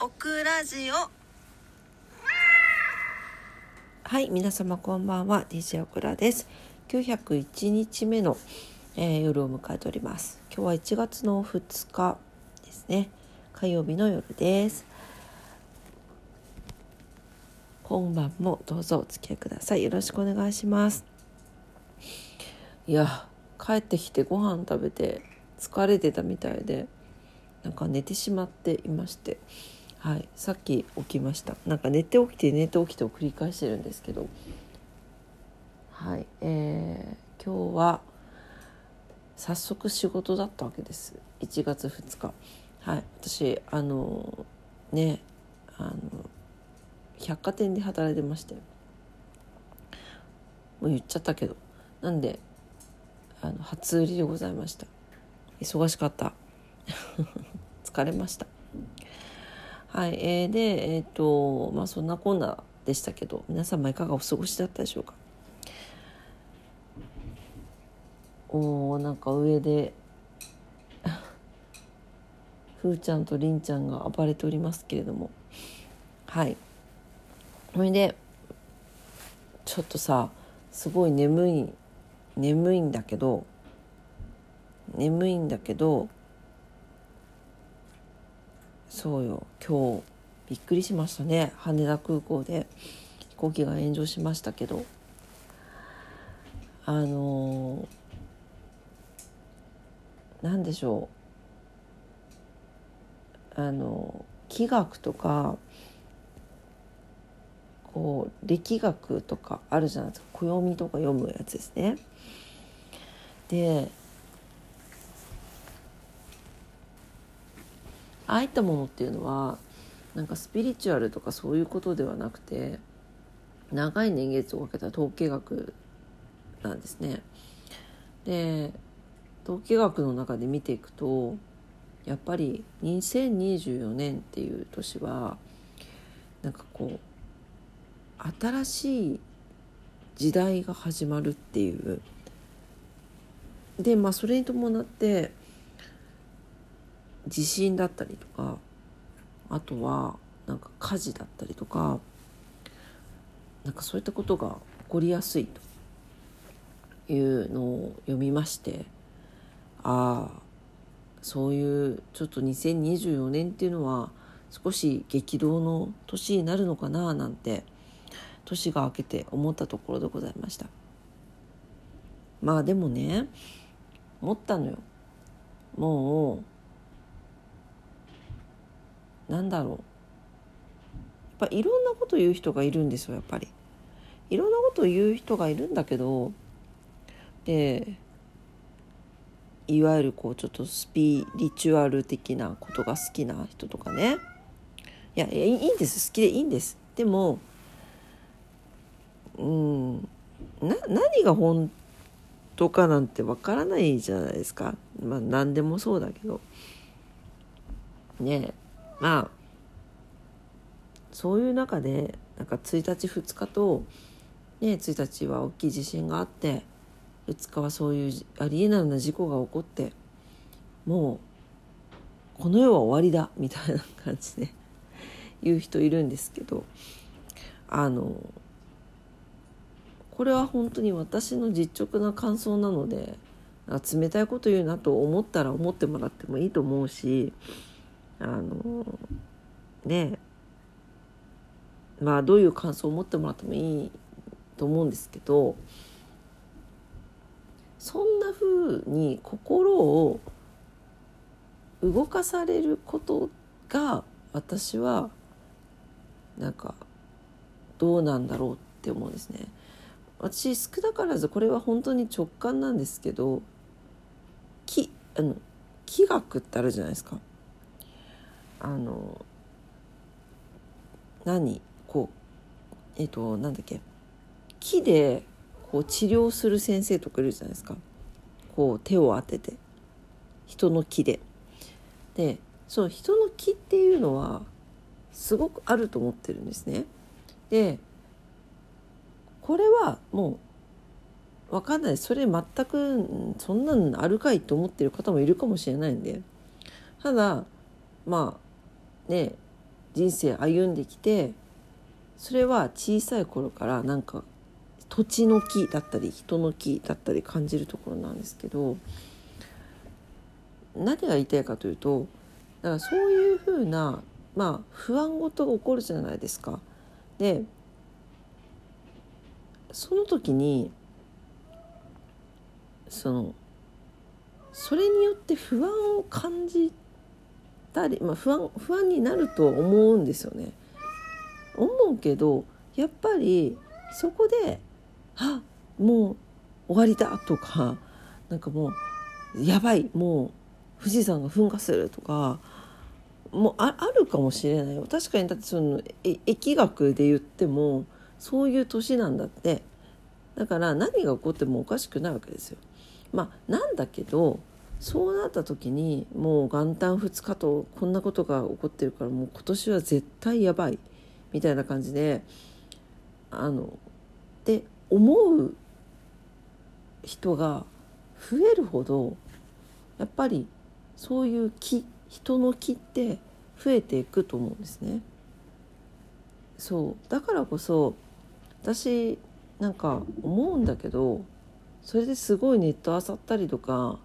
オクラジオはい、皆様こんばんは、DJ オクラです。901日目の、えー夜を迎えております。今日は1月の2日ですね。火曜日の夜です。今晩もどうぞお付き合いください。よろしくお願いします。いや、帰ってきてご飯食べて疲れてたみたいで、なんか寝てしまっていまして。はい、さっき起きました。なんか寝て起きて寝て起きてを繰り返してるんですけど。はい。えー、今日は早速仕事だったわけです。1月2日。はい。私あのねあの百貨店で働いてまして。もう言っちゃったけど。なんであの初売りでございました。忙しかった。疲れました。はい、えー、でえっ、とまあそんなこんなでしたけど皆様いかがお過ごしだったでしょうか？おーなんか上で ふーちゃんとりんちゃんが暴れておりますけれども。はい。それでちょっとさすごい眠い眠いんだけど眠いんだけどそうよ。今日びっくりしましたね。羽田空港で。飛行機が炎上しましたけど。あのー、でしょう。あの気学とかこう力学とかあるじゃないですか。暦とか読むやつですね。でああいったものっていうのはなんかスピリチュアルとかそういうことではなくて長い年月をかけた統計学なんですね。で統計学の中で見ていくとやっぱり2024年っていう年はなんかこう新しい時代が始まるっていうでまあそれに伴って地震だったりとかあとはなんか火事だったりとかなんかそういったことが起こりやすいというのを読みましてああそういうちょっと2024年っていうのは少し激動の年になるのかななんて年が明けて思ったところでございました。まあでもね思ったのよ。もうなんだろう。やっぱいろんなこと言う人がいるんですよやっぱり。いろんなこと言う人がいるんだけどでいわゆるこうちょっとスピリチュアル的なことが好きな人とかね。いやいいんです。好きでいいんです。でもうんな何が本当かなんてわからないじゃないですか。まあ何でもそうだけど。ね。えまあそういう中でなんか1日2日と、ね、1日は大きい地震があって2日はそういうありえないような事故が起こってもうこの世は終わりだみたいな感じで言う人いるんですけどあのこれは本当に私の実直な感想なので冷たいこと言うなと思ったら思ってもらってもいいと思うしあのねまあどういう感想を持ってもらってもいいと思うんですけどそんな風に心を動かされることが私はなんかどうなんだろうって思うんですね。私少なからずこれは本当に直感なんですけど気あの気学ってあるじゃないですか。あの何こうえっ、となんだっけ木でこう治療する先生とかいるじゃないですかこう手を当てて人の気で。でその人の気っていうのはすごくあると思ってるんですね。でこれはもう分かんないそれ全くそんなんあるかいと思ってる方もいるかもしれないんでただまあね人生歩んできてそれは小さい頃からなんか土地の木だったり人の木だったり感じるところなんですけど何が言いたいかというとだからそういうふうなまあ不安事が起こるじゃないですか。でその時にそのそれによって不安を感じたり、まあ、不安不安になると思うんですよね。思うけどやっぱりそこで「あもう終わりだ」とかなんかもう「やばいもう富士山が噴火する」とかもうあるかもしれない確かにだってその疫学で言ってもそういう年なんだってだから何が起こってもおかしくないわけですよ。まあなんだけどそうなった時にもう元旦2日とこんなことが起こってるからもう今年は絶対やばいみたいな感じであので思う人が増えるほどやっぱりそういう気人の気って増えていくと思うんですね。そうだからこそ私なんか思うんだけどそれですごいネットあさったりとか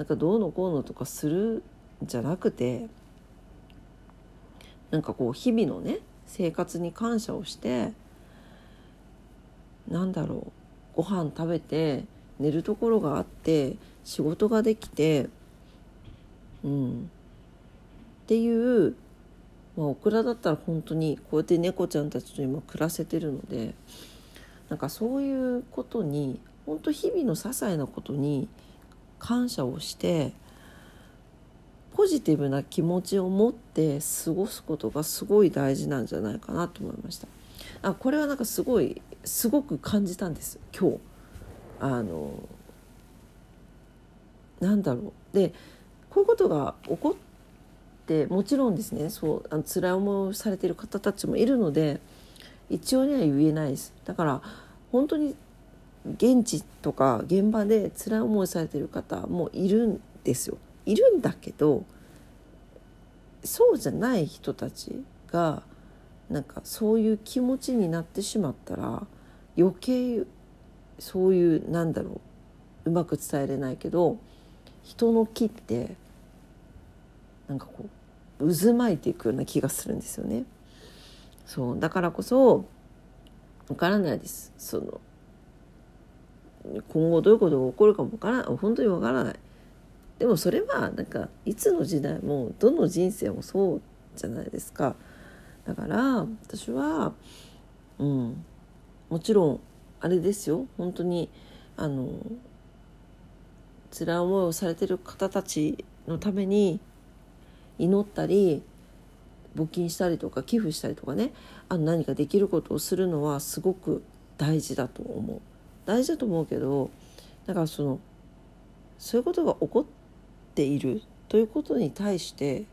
なんかどうのこうのとかするんじゃなくてなんかこう日々のね生活に感謝をしてなんだろうご飯食べて寝るところがあって仕事ができてうん。っていう、まあ、オクラだったら本当にこうやって猫ちゃんたちと今暮らせてるのでなんかそういうことに本当日々の些細なことに感謝をしてポジティブな気持ちを持って過ごすことがすごい大事なんじゃないかなと思いました。あこれはなんかすごいすごく感じたんです。今日。あのなんだろう。でこういうことが起こってもちろんですねそうあの辛い思いをされている方たちもいるので一応には言えないです。だから本当に現地とか現場で辛い思いされてる方もいるんですよいるんだけどそうじゃない人たちがなんかそういう気持ちになってしまったら余計そういうなんだろううまく伝えれないけど人の気ってなんかこう渦巻いていくような気がするんですよね。そうだからこそわからないですその今後どういうことが起こるかもわからない本当にわからない。でもそれはなんかいつの時代もどの人生もそうじゃないですか。だから私はうん。もちろんあれですよ。本当にあの辛い思いをされてる方たちのために祈ったり募金したりとか寄付したりとかね。あの何かできることをするのはすごく大事だと思う。大事だと思うけどだからそのそういうことが起こっているということに対して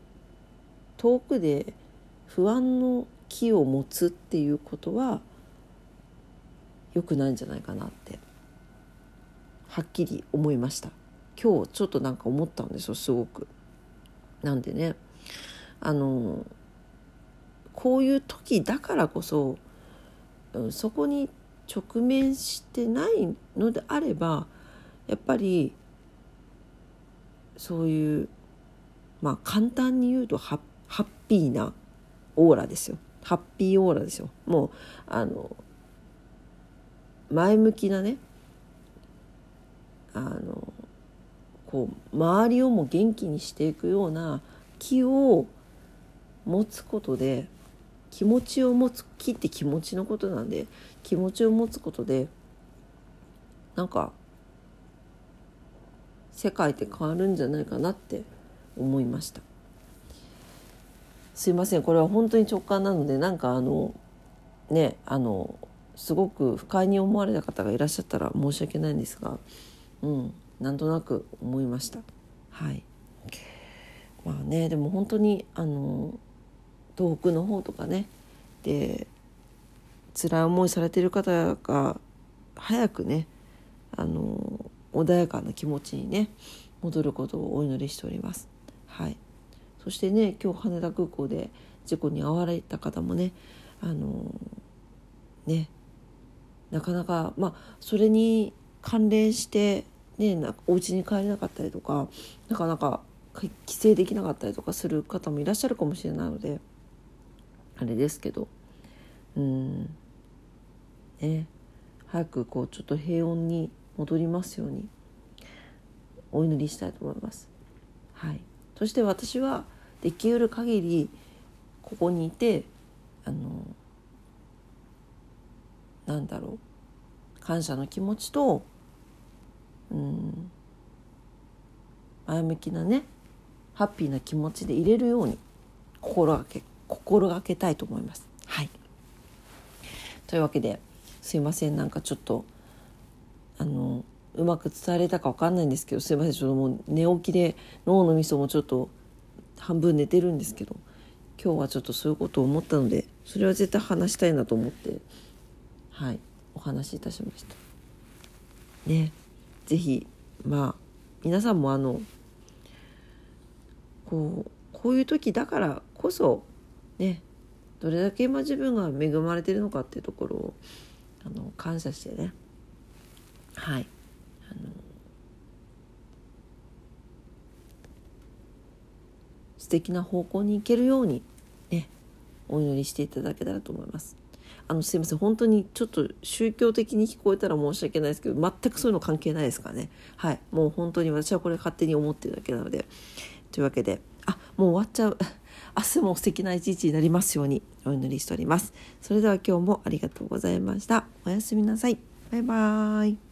遠くで不安の気を持つっていうことは良くないんじゃないかなってはっきり思いました今日ちょっとなんか思ったんですよすごく。なんでねあのこういう時だからこそそこに直面してないのであればやっぱりそういうまあ簡単に言うとハッピーなオーラですよ。ハッピーオーラですよ。もうあの前向きなねあのこう周りをも元気にしていくような気を持つことで気持ちを持つ気って気持ちのことなんで気持ちを持つことでなんか世界って変わるんじゃないかなって思いました。すいません。これは本当に直感なのでなんかあのねあのすごく不快に思われた方がいらっしゃったら申し訳ないんですがうんなんとなく思いました。はい。まあねでも本当にあの東北の方とかねで辛い思いされてる方が早くねあの穏やかな気持ちにね戻ることをお祈りしております。はい、そしてね今日羽田空港で事故に遭われた方もねあのねなかなかまあそれに関連してねなお家に帰れなかったりとかなかなか帰省できなかったりとかする方もいらっしゃるかもしれないのであれですけど。うん。ね。早くこうちょっと平穏に戻りますように。お祈りしたいと思います。はい、そして私はできうる限りここにいてあのなんだろう。感謝の気持ちとうん。前向きなねハッピーな気持ちで入れるように心がけ心がけたいと思います。はい。というわけですいません。なんかちょっとあのうまく伝えれたか分かんないんですけどすいません。ちょっともう寝起きで脳のみそもちょっと半分寝てるんですけど今日はちょっとそういうことを思ったのでそれは絶対話したいなと思ってはい。お話しいたしました。ね。是非まあ皆さんもあのこうこういう時だからこそねどれだけ今自分が恵まれてるのかっていうところをあの感謝してね。はい。あの素敵な方向に行けるようにねお祈りしていただけたらと思います。あのすいません。本当にちょっと宗教的に聞こえたら申し訳ないですけど全くそういうの関係ないですからね。はい。もう本当に私はこれ勝手に思ってるだけなので。というわけで。あもう終わっちゃう。明日も素敵な一日になりますようにお祈りしております。それでは今日もありがとうございました。おやすみなさい。バイバーイ。